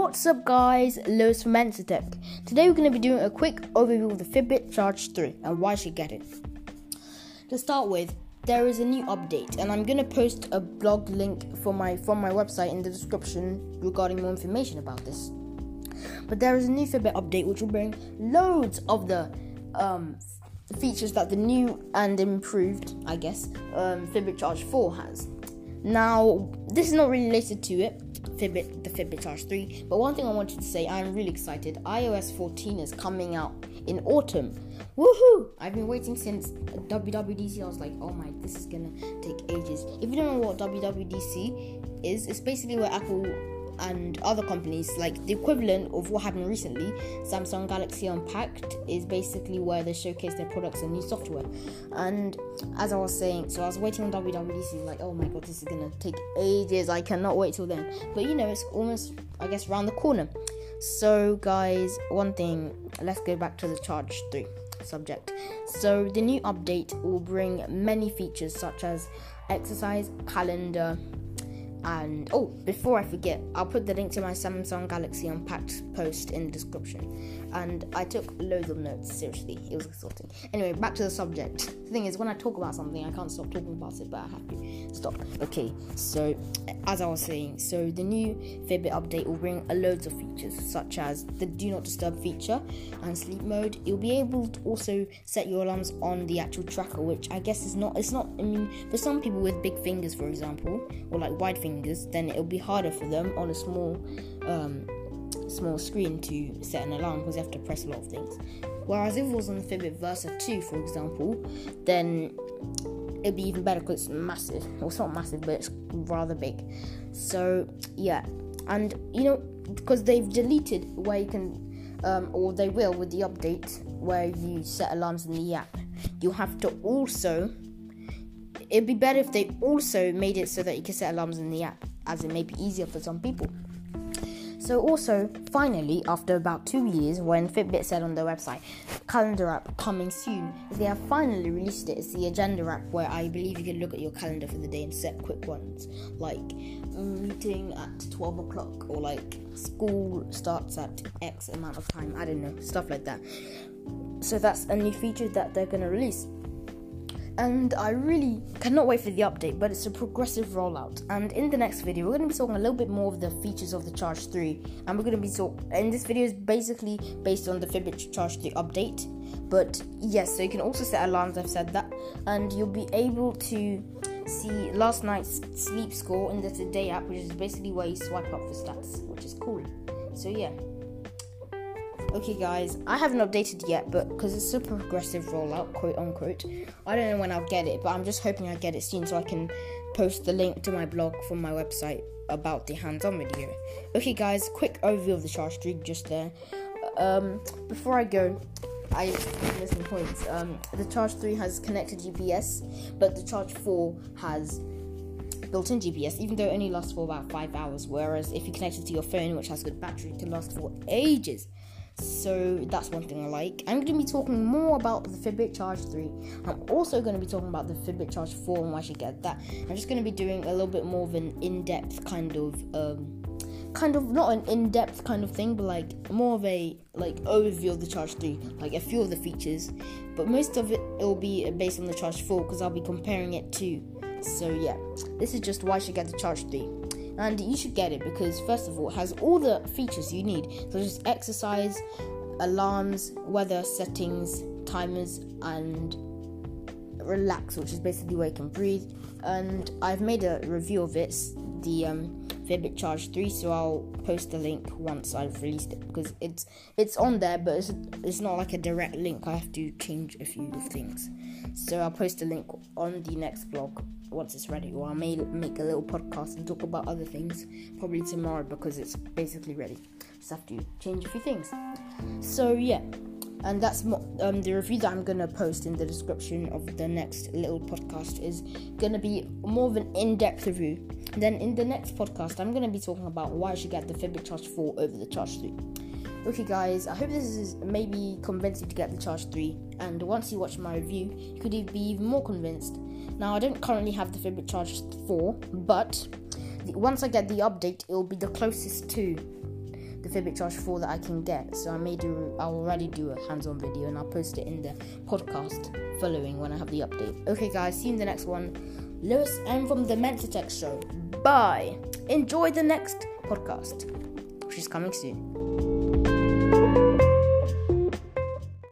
What's up guys, Lewis from Tech. Today we're going to be doing a quick overview of the Fitbit Charge 3 and why you should get it. To start with, there is a new update and I'm going to post a blog link for my from my website in the description regarding more information about this. But there is a new Fitbit update which will bring loads of the um, features that the new and improved, I guess, um, Fitbit Charge 4 has. Now, this is not really related to it, Fitbit, the Fitbit Charge 3. But one thing I wanted to say, I'm really excited. iOS 14 is coming out in autumn. Woohoo! I've been waiting since WWDC. I was like, oh my, this is gonna take ages. If you don't know what WWDC is, it's basically where Apple and other companies, like the equivalent of what happened recently, Samsung Galaxy Unpacked is basically where they showcase their products and new software. And as I was saying, so I was waiting on WWDC, like, oh my god, this is gonna take ages. I cannot wait till then. But you know, it's almost, I guess, around the corner. So, guys, one thing, let's go back to the Charge 3 subject. So, the new update will bring many features such as exercise, calendar, and oh, before I forget, I'll put the link to my Samsung Galaxy Unpacked post in the description. And I took loads of notes, seriously, it was exhausting. Anyway, back to the subject. The thing is, when I talk about something, I can't stop talking about it, but I have to stop. Okay, so as I was saying, so the new Fitbit update will bring a loads of features, such as the Do Not Disturb feature and sleep mode. You'll be able to also set your alarms on the actual tracker, which I guess is not, it's not, I mean, for some people with big fingers, for example, or like wide fingers fingers, then it'll be harder for them on a small um, small screen to set an alarm because you have to press a lot of things. Whereas if it was on the Fitbit Versa 2, for example, then it'd be even better because it's massive. Well, it's not massive, but it's rather big. So yeah, and you know because they've deleted where you can, um, or they will with the update where you set alarms in the app. You'll have to also It'd be better if they also made it so that you can set alarms in the app, as it may be easier for some people. So, also, finally, after about two years, when Fitbit said on their website, calendar app coming soon, they have finally released it. It's the agenda app where I believe you can look at your calendar for the day and set quick ones, like mm, meeting at 12 o'clock, or like school starts at X amount of time. I don't know, stuff like that. So, that's a new feature that they're gonna release and I really cannot wait for the update, but it's a progressive rollout. And in the next video, we're going to be talking a little bit more of the features of the Charge 3, and we're going to be talk. And this video is basically based on the Fitbit Charge 3 update. But yes, so you can also set alarms. I've said that, and you'll be able to see last night's sleep score in the Today app, which is basically where you swipe up for stats, which is cool. So yeah. Okay, guys, I haven't updated yet, but because it's a progressive rollout, quote unquote, I don't know when I'll get it, but I'm just hoping I get it soon so I can post the link to my blog from my website about the hands-on video. Okay, guys, quick overview of the Charge 3 just there. Um, before I go, I have some points. Um, the Charge 3 has connected GPS, but the Charge 4 has built-in GPS, even though it only lasts for about five hours. Whereas if you connect it to your phone, which has good battery, it can last for ages. So that's one thing I like. I'm going to be talking more about the Fitbit Charge 3. I'm also going to be talking about the Fitbit Charge 4 and why I should get that. I'm just going to be doing a little bit more of an in-depth kind of um, kind of not an in-depth kind of thing, but like more of a like overview of the Charge 3, like a few of the features. But most of it will be based on the Charge 4 because I'll be comparing it to. So yeah, this is just why I should get the Charge 3 and you should get it because first of all it has all the features you need. Such as exercise alarms weather settings timers and relax which is basically where you can breathe. And i've made a review of it the um, Fitbit Charge 3 so I'll post the link once I've released it because it's it's on there but it's, it's not like a direct link. I have to change a few things. So I'll post a link on the next blog once it's ready, or I may make a little podcast and talk about other things probably tomorrow because it's basically ready. Just have to change a few things. So yeah, and that's mo- um, the review that I'm gonna post in the description of the next little podcast is gonna be more of an in-depth review. Then in the next podcast, I'm gonna be talking about why I should get the Fitbit Charge 4 over the Charge 3. Okay, guys, I hope this is maybe convinced you to get the Charge 3. And once you watch my review, you could be even more convinced. Now, I don't currently have the Fitbit Charge 4, but once I get the update, it will be the closest to. The Fitbit Charge 4 that I can get. So I may do, I'll already do a hands on video and I'll post it in the podcast following when I have the update. Okay, guys, see you in the next one. Lewis M from the Mensah Tech Show. Bye. Enjoy the next podcast, which is coming soon.